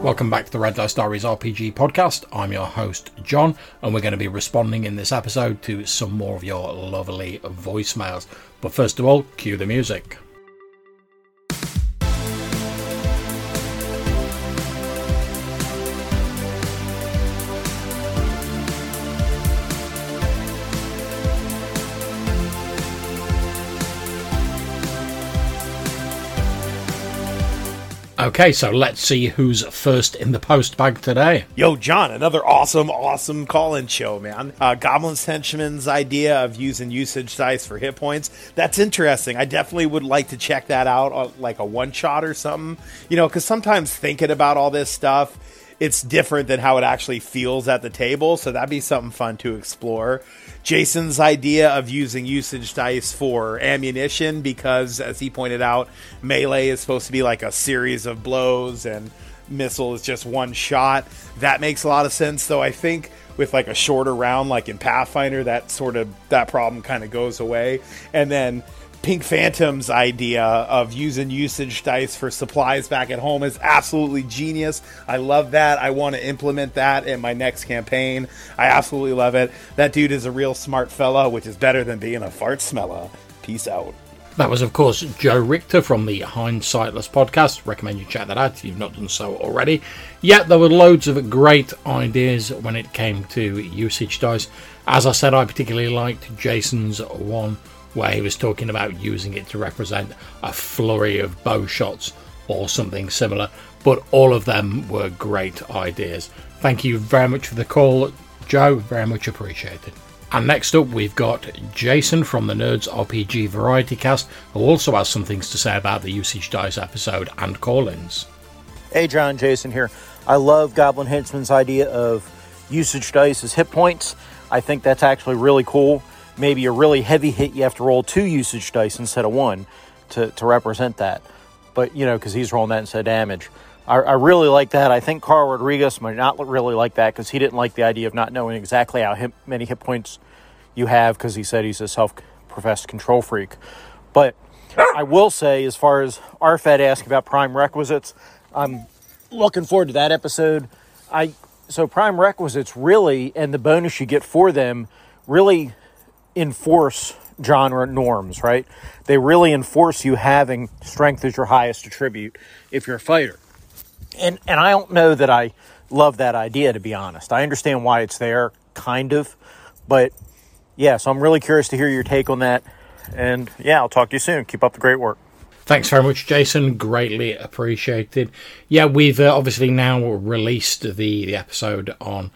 Welcome back to the Red Dice Diaries RPG podcast. I'm your host, John, and we're going to be responding in this episode to some more of your lovely voicemails. But first of all, cue the music. Okay, so let's see who's first in the post bag today. Yo, John, another awesome, awesome call in show, man. Uh, Goblin's Henchman's idea of using usage dice for hit points. That's interesting. I definitely would like to check that out, like a one shot or something. You know, because sometimes thinking about all this stuff, it's different than how it actually feels at the table. So that'd be something fun to explore. Jason's idea of using usage dice for ammunition because, as he pointed out, melee is supposed to be like a series of blows and missile is just one shot. That makes a lot of sense, though. I think with like a shorter round, like in Pathfinder, that sort of that problem kind of goes away. And then Pink Phantom's idea of using usage dice for supplies back at home is absolutely genius. I love that. I want to implement that in my next campaign. I absolutely love it. That dude is a real smart fella, which is better than being a fart smeller. Peace out. That was, of course, Joe Richter from the Hindsightless podcast. Recommend you check that out if you've not done so already. Yet there were loads of great ideas when it came to usage dice. As I said, I particularly liked Jason's one where he was talking about using it to represent a flurry of bow shots or something similar. But all of them were great ideas. Thank you very much for the call, Joe. Very much appreciated. And next up, we've got Jason from the Nerds RPG Variety Cast, who also has some things to say about the Usage Dice episode and call ins. Hey, John, Jason here. I love Goblin Henchman's idea of usage dice as hit points. I think that's actually really cool maybe a really heavy hit, you have to roll two usage dice instead of one to, to represent that. But, you know, because he's rolling that instead of damage. I, I, really like that. I think Carl Rodriguez might not really like that because he didn't like the idea of not knowing exactly how many hit points you have because he said he's a self professed control freak. But I will say, as far as RFED asked about prime requisites, I'm looking forward to that episode. I so prime requisites really, and the bonus you get for them really enforce genre norms, right? They really enforce you having strength as your highest attribute if you're a fighter. And and I don't know that I love that idea to be honest. I understand why it's there, kind of, but yeah, so I'm really curious to hear your take on that. And yeah, I'll talk to you soon. Keep up the great work. Thanks very much, Jason. Greatly appreciated. Yeah, we've uh, obviously now released the, the episode on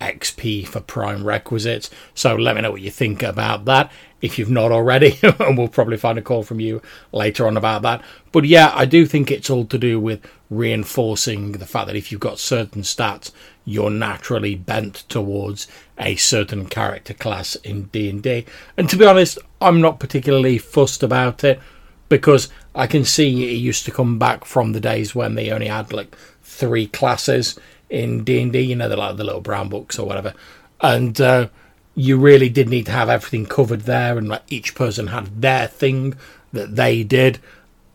XP for prime requisites. So let me know what you think about that if you've not already, and we'll probably find a call from you later on about that. But yeah, I do think it's all to do with reinforcing the fact that if you've got certain stats, you're naturally bent towards a certain character class in D&D. And to be honest, I'm not particularly fussed about it because I can see it used to come back from the days when they only had like three classes in D and D. You know, the like the little brown books or whatever, and uh, you really did need to have everything covered there, and like each person had their thing that they did.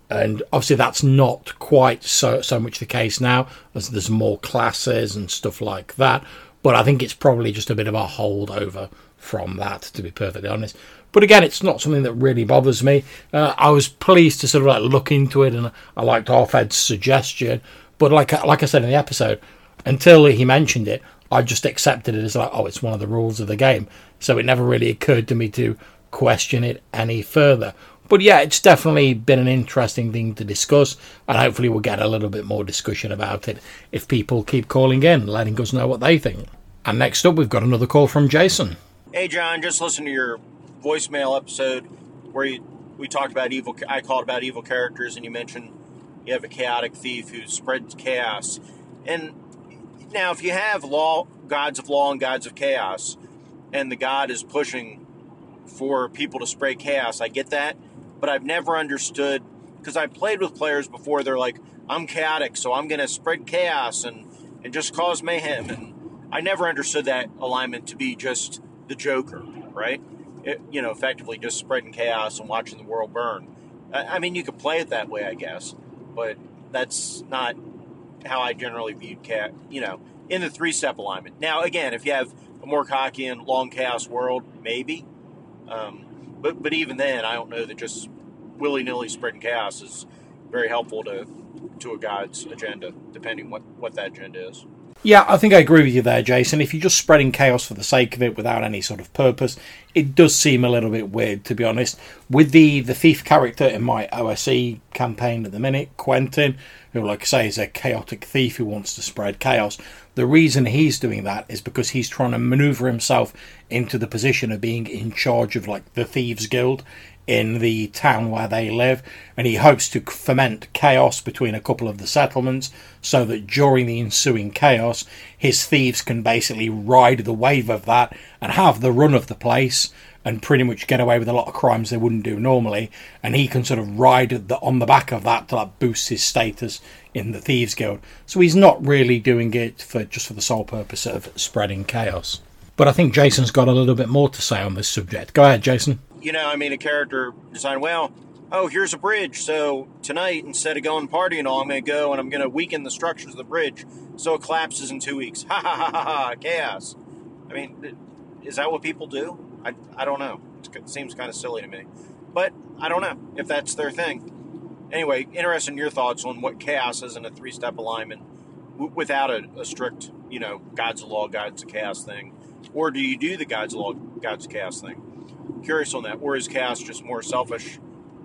And obviously, that's not quite so so much the case now, as there's more classes and stuff like that. But I think it's probably just a bit of a holdover from that, to be perfectly honest. But again, it's not something that really bothers me. Uh, I was pleased to sort of like look into it, and I liked Arfed's suggestion. But like like I said in the episode, until he mentioned it, I just accepted it as like, oh, it's one of the rules of the game. So it never really occurred to me to question it any further. But yeah, it's definitely been an interesting thing to discuss, and hopefully we'll get a little bit more discussion about it if people keep calling in, letting us know what they think. And next up, we've got another call from Jason. Hey, John, just listen to your voicemail episode where you, we talked about evil. I called about evil characters, and you mentioned you have a chaotic thief who spreads chaos. And now, if you have law, gods of law and gods of chaos, and the god is pushing for people to spray chaos, I get that. But I've never understood because I've played with players before. They're like, "I'm chaotic, so I'm going to spread chaos and and just cause mayhem." And I never understood that alignment to be just the Joker, right? It, you know, effectively just spreading chaos and watching the world burn. I, I mean, you could play it that way, I guess, but that's not how I generally viewed cat, you know, in the three step alignment. Now, again, if you have a Moorcockian long chaos world, maybe. Um, but but even then, I don't know that just willy nilly spreading chaos is very helpful to to a god's agenda, depending what what that agenda is. Yeah, I think I agree with you there, Jason. If you're just spreading chaos for the sake of it without any sort of purpose, it does seem a little bit weird, to be honest. With the, the thief character in my OSE campaign at the minute, Quentin, who, like I say, is a chaotic thief who wants to spread chaos, the reason he's doing that is because he's trying to maneuver himself into the position of being in charge of, like, the Thieves Guild in the town where they live, and he hopes to foment chaos between a couple of the settlements so that during the ensuing chaos, his thieves can basically ride the wave of that and have the run of the place and pretty much get away with a lot of crimes they wouldn't do normally. And he can sort of ride the, on the back of that to like boost his status in the Thieves Guild. So he's not really doing it for just for the sole purpose of spreading chaos. But I think Jason's got a little bit more to say on this subject. Go ahead, Jason you know, I mean, a character design, well, oh, here's a bridge. So tonight, instead of going partying all, I'm going to go and I'm going to weaken the structures of the bridge so it collapses in two weeks. Ha ha ha ha ha, chaos. I mean, is that what people do? I, I don't know. It seems kind of silly to me. But I don't know if that's their thing. Anyway, interested in your thoughts on what chaos is in a three step alignment w- without a, a, strict, you know, God's law, God's chaos thing. Or do you do the God's law, God's chaos thing? curious on that. Or is chaos just more selfish?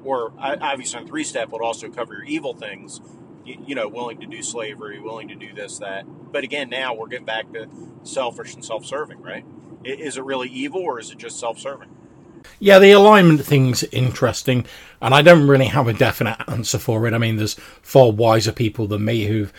Or I, obviously, on three step would also cover your evil things. You, you, know, willing to do slavery, willing to do this, that. But again, now we're getting back to selfish and self-serving, right? Is it really evil or is it just self-serving? Yeah, the alignment thing's interesting, and I don't really have a definite answer for it. I mean, there's far wiser people than me who've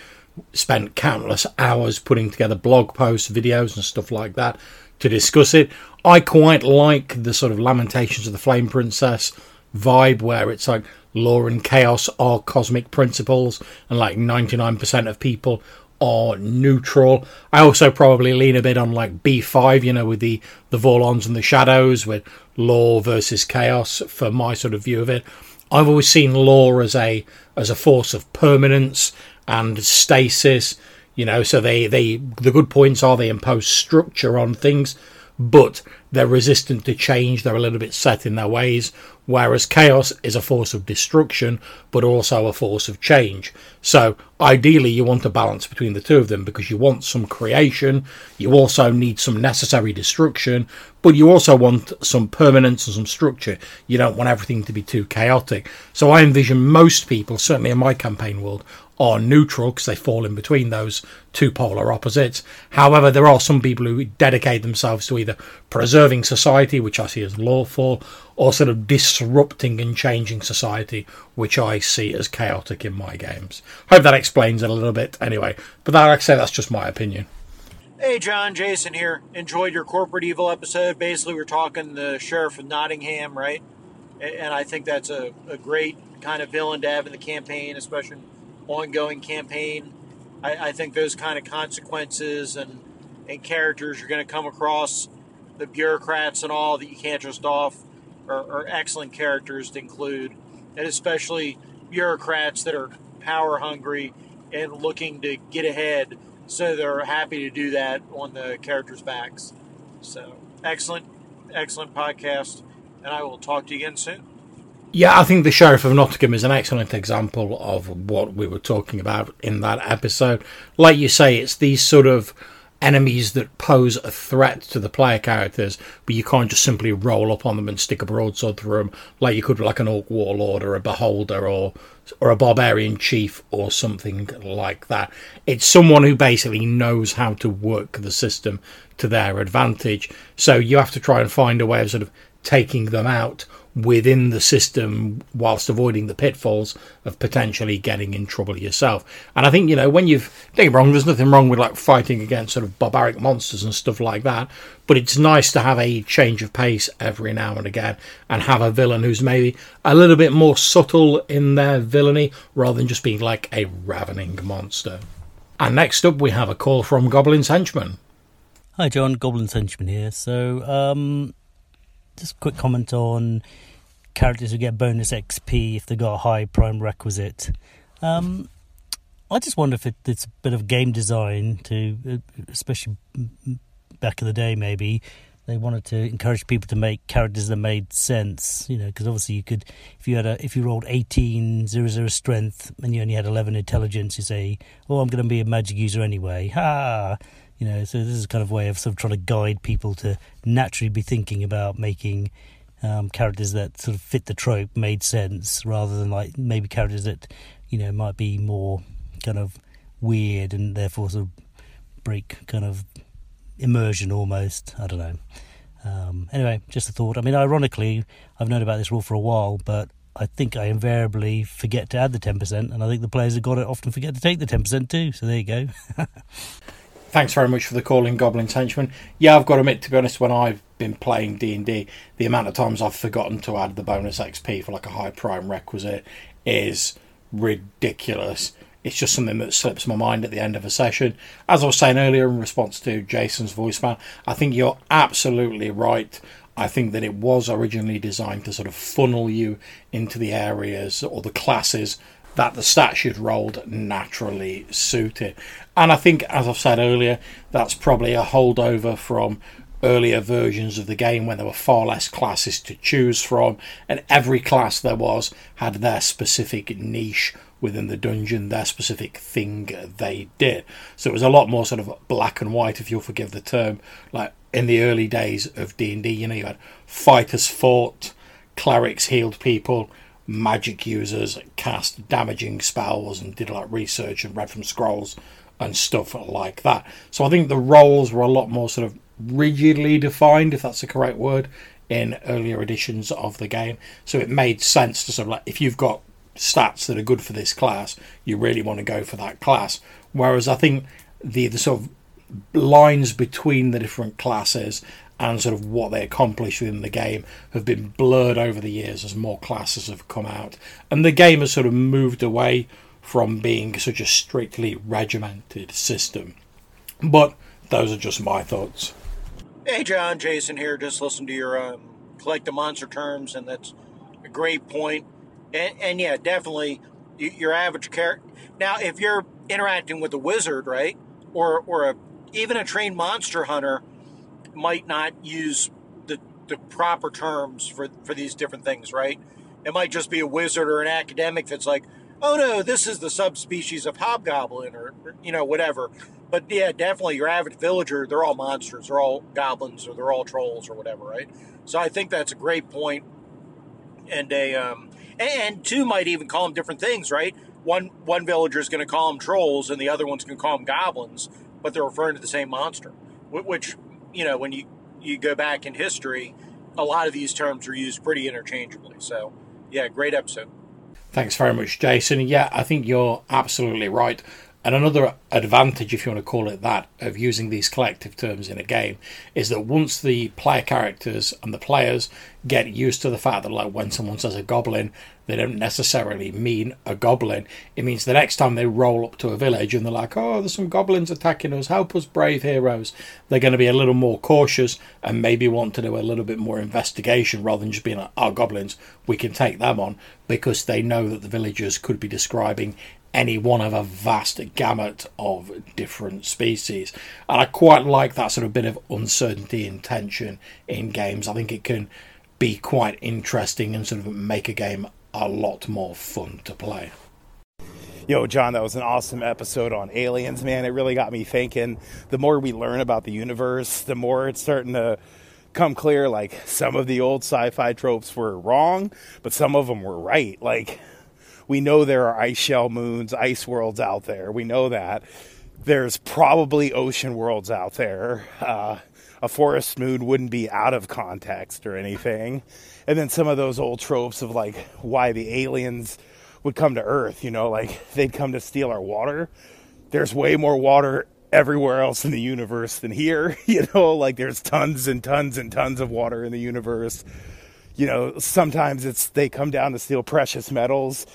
spent countless hours putting together blog posts, videos, and stuff like that to discuss it. I quite like the sort of Lamentations of the Flame Princess vibe where it's like law and chaos are cosmic principles and like 99% of people are neutral. I also probably lean a bit on like B5, you know, with the the Vorlons and the Shadows with law versus chaos for my sort of view of it. I've always seen law as a as a force of permanence and stasis, you know, so they they the good points are they impose structure on things but they're resistant to change, they're a little bit set in their ways, whereas chaos is a force of destruction, but also a force of change. So, ideally, you want a balance between the two of them because you want some creation, you also need some necessary destruction, but you also want some permanence and some structure. You don't want everything to be too chaotic. So, I envision most people, certainly in my campaign world, are neutral because they fall in between those two polar opposites. However, there are some people who dedicate themselves to either preserving society, which I see as lawful, or sort of disrupting and changing society, which I see as chaotic in my games. Hope that explains it a little bit anyway, but that, like I say, that's just my opinion. Hey, John, Jason here. Enjoyed your corporate evil episode. Basically, we're talking the sheriff of Nottingham, right? And I think that's a, a great kind of villain to have in the campaign, especially ongoing campaign. I, I think those kind of consequences and, and characters you're going to come across, the bureaucrats and all that you can't just off, are, are excellent characters to include, and especially bureaucrats that are power hungry and looking to get ahead. So they're happy to do that on the characters' backs. So excellent, excellent podcast, and I will talk to you again soon. Yeah, I think the Sheriff of Nottingham is an excellent example of what we were talking about in that episode. Like you say, it's these sort of enemies that pose a threat to the player characters, but you can't just simply roll up on them and stick a broadsword through them like you could like an Orc Warlord or a Beholder or or a Barbarian Chief or something like that. It's someone who basically knows how to work the system to their advantage. So you have to try and find a way of sort of taking them out within the system whilst avoiding the pitfalls of potentially getting in trouble yourself. And I think, you know, when you've, don't get wrong, there's nothing wrong with like fighting against sort of barbaric monsters and stuff like that, but it's nice to have a change of pace every now and again and have a villain who's maybe a little bit more subtle in their villainy rather than just being like a ravening monster. And next up, we have a call from Goblin's Henchman. Hi, John. Goblin's Henchman here. So, um, just a quick comment on characters who get bonus XP if they got a high prime requisite. Um, I just wonder if it, it's a bit of game design to, uh, especially back in the day, maybe they wanted to encourage people to make characters that made sense. You know, because obviously you could, if you had a, if you rolled eighteen zero zero strength and you only had eleven intelligence, you say, "Oh, I'm going to be a magic user anyway." Ha! You know, so this is kind of way of sort of trying to guide people to naturally be thinking about making um, characters that sort of fit the trope, made sense, rather than like maybe characters that you know might be more kind of weird and therefore sort of break kind of immersion almost. I don't know. Um, anyway, just a thought. I mean, ironically, I've known about this rule for a while, but I think I invariably forget to add the 10%, and I think the players that got it often forget to take the 10% too, so there you go. Thanks very much for the call in, Goblin's Henchman. Yeah, I've got to admit, to be honest, when I've been playing D&D, the amount of times I've forgotten to add the bonus XP for like a high prime requisite is ridiculous. It's just something that slips my mind at the end of a session. As I was saying earlier in response to Jason's voicemail, I think you're absolutely right. I think that it was originally designed to sort of funnel you into the areas or the classes that the stat you'd rolled naturally suited. And I think, as I've said earlier, that's probably a holdover from earlier versions of the game when there were far less classes to choose from, and every class there was had their specific niche within the dungeon, their specific thing they did. So it was a lot more sort of black and white, if you'll forgive the term. Like in the early days of D and D, you know, you had fighters fought, clerics healed people, magic users cast damaging spells and did like research and read from scrolls and stuff like that. So I think the roles were a lot more sort of rigidly defined, if that's the correct word, in earlier editions of the game. So it made sense to sort of like if you've got stats that are good for this class, you really want to go for that class. Whereas I think the the sort of lines between the different classes and sort of what they accomplish within the game have been blurred over the years as more classes have come out. And the game has sort of moved away from being such a strictly regimented system. But those are just my thoughts. Hey, John, Jason here. Just listen to your um, collect the monster terms, and that's a great point. And, and yeah, definitely your average character. Now, if you're interacting with a wizard, right, or or a even a trained monster hunter might not use the the proper terms for for these different things, right? It might just be a wizard or an academic that's like, oh no, this is the subspecies of hobgoblin, or, you know whatever. But yeah, definitely your average villager, they're all monsters, they're all goblins, or they're all trolls, or whatever, right? So I think that's a great point, and a um, and two might even call them different things, right? One one villager is going to call them trolls, and the other one's going to call them goblins, but they're referring to the same monster. Which you know, when you you go back in history, a lot of these terms are used pretty interchangeably. So, yeah, great episode. Thanks very much, Jason. Yeah, I think you're absolutely right. And another advantage, if you want to call it that, of using these collective terms in a game is that once the player characters and the players get used to the fact that, like, when someone says a goblin, they don't necessarily mean a goblin. It means the next time they roll up to a village and they're like, oh, there's some goblins attacking us, help us, brave heroes, they're going to be a little more cautious and maybe want to do a little bit more investigation rather than just being like, oh, goblins, we can take them on because they know that the villagers could be describing any one of a vast gamut of different species. And I quite like that sort of bit of uncertainty and tension in games. I think it can be quite interesting and sort of make a game a lot more fun to play. Yo, John, that was an awesome episode on aliens, man. It really got me thinking. The more we learn about the universe, the more it's starting to come clear like some of the old sci-fi tropes were wrong, but some of them were right. Like we know there are ice shell moons, ice worlds out there. We know that. There's probably ocean worlds out there. Uh, a forest moon wouldn't be out of context or anything. And then some of those old tropes of like why the aliens would come to Earth, you know, like they'd come to steal our water. There's way more water everywhere else in the universe than here, you know, like there's tons and tons and tons of water in the universe. You know, sometimes it's they come down to steal precious metals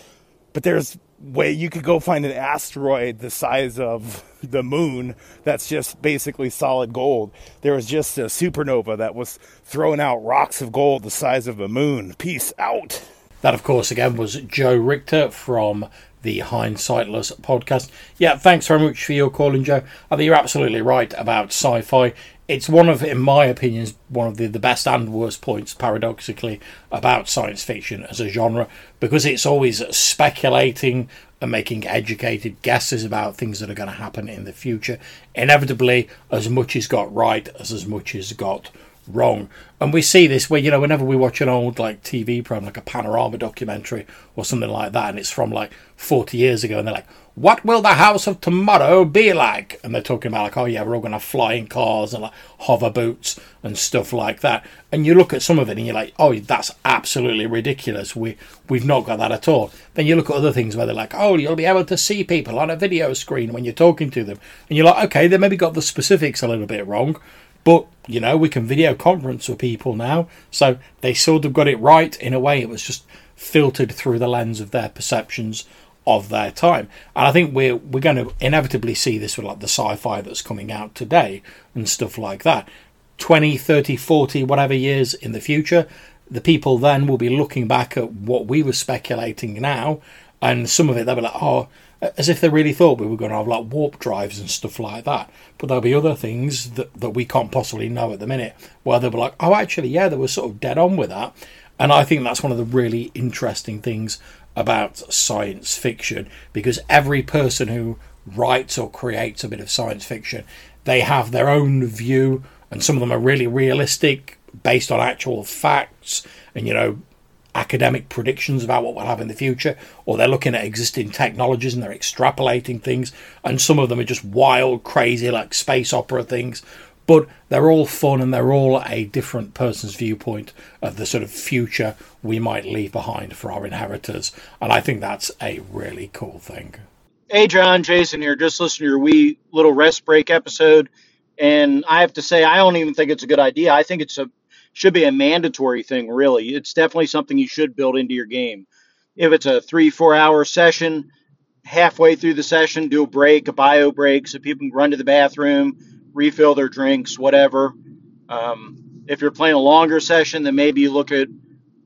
but there's way you could go find an asteroid the size of the moon that's just basically solid gold. There was just a supernova that was throwing out rocks of gold the size of a moon. Peace out. That, of course, again was Joe Richter from the Hindsightless podcast. Yeah, thanks very much for your calling, Joe. I think you're absolutely right about sci fi. It's one of, in my opinion, one of the, the best and worst points, paradoxically, about science fiction as a genre, because it's always speculating and making educated guesses about things that are going to happen in the future. Inevitably, as much is got right as as much is got wrong. And we see this where, you know, whenever we watch an old like TV program, like a panorama documentary or something like that, and it's from like 40 years ago, and they're like, what will the house of tomorrow be like? And they're talking about like, oh yeah, we're all going to fly in cars and like hover boots and stuff like that. And you look at some of it and you're like, oh, that's absolutely ridiculous. We we've not got that at all. Then you look at other things where they're like, oh, you'll be able to see people on a video screen when you're talking to them, and you're like, okay, they maybe got the specifics a little bit wrong, but you know, we can video conference with people now, so they sort of got it right in a way. It was just filtered through the lens of their perceptions of their time. And I think we're we're going to inevitably see this with like the sci-fi that's coming out today and stuff like that. 20, 30, 40, whatever years in the future, the people then will be looking back at what we were speculating now, and some of it they'll be like, oh, as if they really thought we were going to have like warp drives and stuff like that. But there'll be other things that, that we can't possibly know at the minute where they'll be like, oh, actually, yeah, they were sort of dead on with that. And I think that's one of the really interesting things about science fiction because every person who writes or creates a bit of science fiction, they have their own view, and some of them are really realistic based on actual facts and, you know, academic predictions about what we'll happen in the future, or they're looking at existing technologies and they're extrapolating things, and some of them are just wild, crazy, like space opera things. But they're all fun and they're all a different person's viewpoint of the sort of future we might leave behind for our inheritors. And I think that's a really cool thing. Hey, John, Jason here. Just listen to your wee little rest break episode. And I have to say, I don't even think it's a good idea. I think it's a should be a mandatory thing, really. It's definitely something you should build into your game. If it's a three, four hour session, halfway through the session, do a break, a bio break, so people can run to the bathroom, refill their drinks, whatever. Um, if you're playing a longer session, then maybe you look at,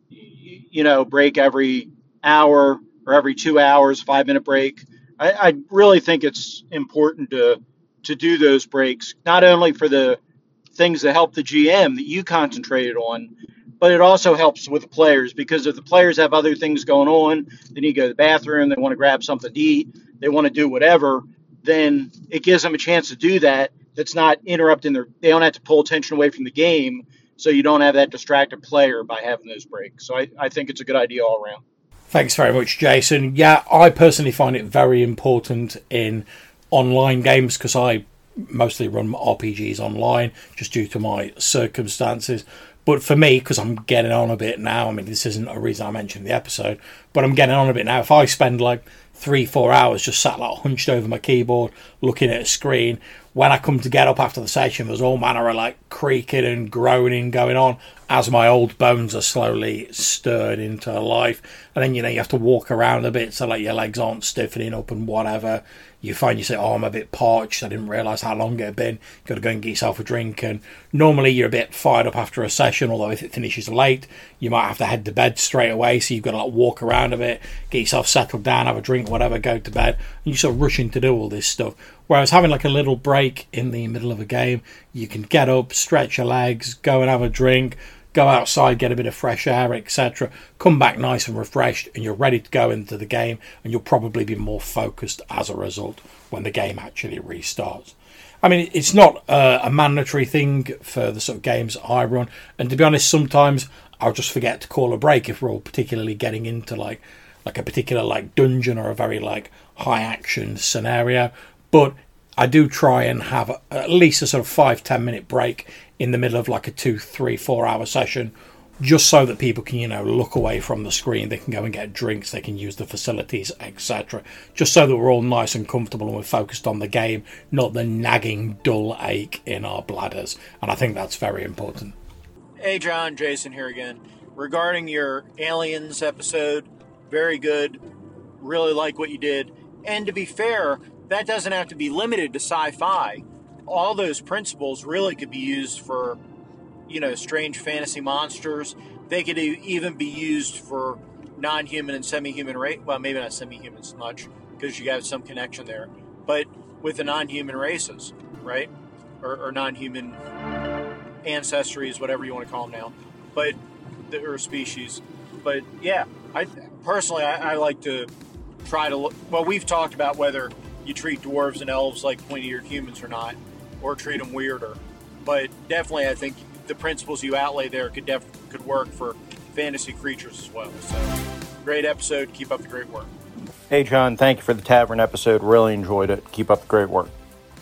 you know, break every hour or every two hours, five minute break. I, I really think it's important to to do those breaks, not only for the things that help the GM that you concentrated on, but it also helps with the players because if the players have other things going on, they need to go to the bathroom, they want to grab something to eat, they want to do whatever, then it gives them a chance to do that. That's not interrupting their. They don't have to pull attention away from the game, so you don't have that distracted player by having those breaks. So I, I think it's a good idea all around. Thanks very much, Jason. Yeah, I personally find it very important in online games because I mostly run RPGs online just due to my circumstances. But for me, because I'm getting on a bit now, I mean, this isn't a reason I mentioned the episode, but I'm getting on a bit now. If I spend like three, four hours just sat like hunched over my keyboard looking at a screen, when I come to get up after the session, there's all manner of like creaking and groaning going on as my old bones are slowly stirred into life. And then, you know, you have to walk around a bit so like your legs aren't stiffening up and whatever you find you say, "Oh, I'm a bit parched. I didn't realise how long it had been." You've Got to go and get yourself a drink. And normally you're a bit fired up after a session. Although if it finishes late, you might have to head to bed straight away. So you've got to like walk around a bit, get yourself settled down, have a drink, whatever, go to bed. And you're sort of rushing to do all this stuff. Whereas having like a little break in the middle of a game, you can get up, stretch your legs, go and have a drink go outside, get a bit of fresh air, etc. Come back nice and refreshed, and you're ready to go into the game, and you'll probably be more focused as a result when the game actually restarts. I mean, it's not uh, a mandatory thing for the sort of games I run, and to be honest, sometimes I'll just forget to call a break if we're all particularly getting into like like a particular like dungeon or a very like high action scenario. But I do try and have at least a sort of five ten minute break in the middle of like a two, three, four hour session, just so that people can, you know, look away from the screen. They can go and get drinks, they can use the facilities, etc. Just so that we're all nice and comfortable and we're focused on the game, not the nagging dull ache in our bladders. And I think that's very important. Hey, John, Jason here again. Regarding your aliens episode, very good. Really like what you did. And to be fair, that doesn't have to be limited to sci fi all those principles really could be used for, you know, strange fantasy monsters. They could even be used for non-human and semi-human race. Well, maybe not semi-human so much because you have some connection there, but with the non-human races, right, or, or non-human ancestries, whatever you want to call them now, but or species. But yeah, I personally I, I like to try to look. Well, we've talked about whether you treat dwarves and elves like pointy-eared humans or not, or treat them weirder. But definitely, I think the principles you outlay there could def- could work for fantasy creatures as well. So, great episode. Keep up the great work. Hey, John, thank you for the tavern episode. Really enjoyed it. Keep up the great work.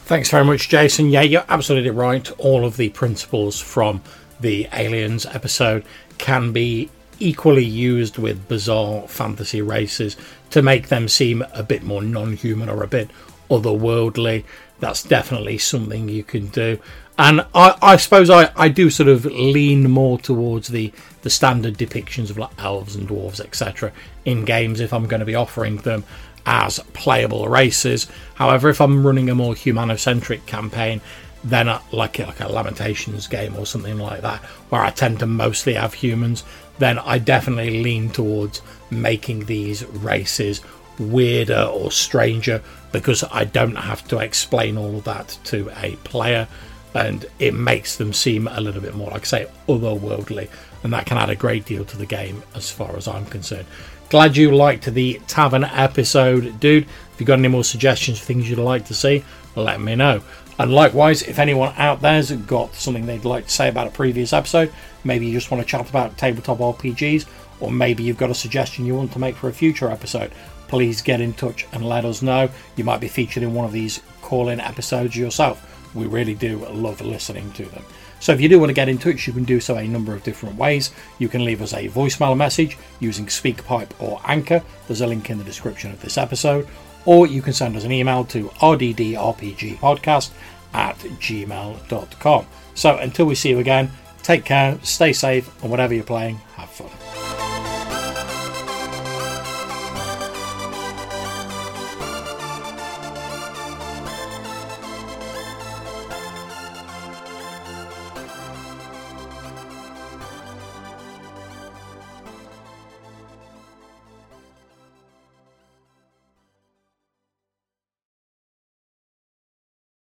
Thanks very much, Jason. Yeah, you're absolutely right. All of the principles from the Aliens episode can be equally used with bizarre fantasy races to make them seem a bit more non human or a bit otherworldly. That's definitely something you can do. And I, I suppose I, I do sort of lean more towards the, the standard depictions of like elves and dwarves, etc., in games if I'm going to be offering them as playable races. However, if I'm running a more humanocentric campaign, then a, like like a Lamentations game or something like that, where I tend to mostly have humans, then I definitely lean towards making these races weirder or stranger because I don't have to explain all of that to a player and it makes them seem a little bit more, like I say, otherworldly, and that can add a great deal to the game as far as I'm concerned. Glad you liked the tavern episode, dude. If you've got any more suggestions for things you'd like to see, let me know. And likewise, if anyone out there's got something they'd like to say about a previous episode, maybe you just want to chat about tabletop RPGs, or maybe you've got a suggestion you want to make for a future episode, please get in touch and let us know. You might be featured in one of these call in episodes yourself. We really do love listening to them. So if you do want to get in touch, you can do so a number of different ways. You can leave us a voicemail message using SpeakPipe or Anchor. There's a link in the description of this episode. Or you can send us an email to rddrpgpodcast at gmail.com. So until we see you again, take care, stay safe, and whatever you're playing, have fun.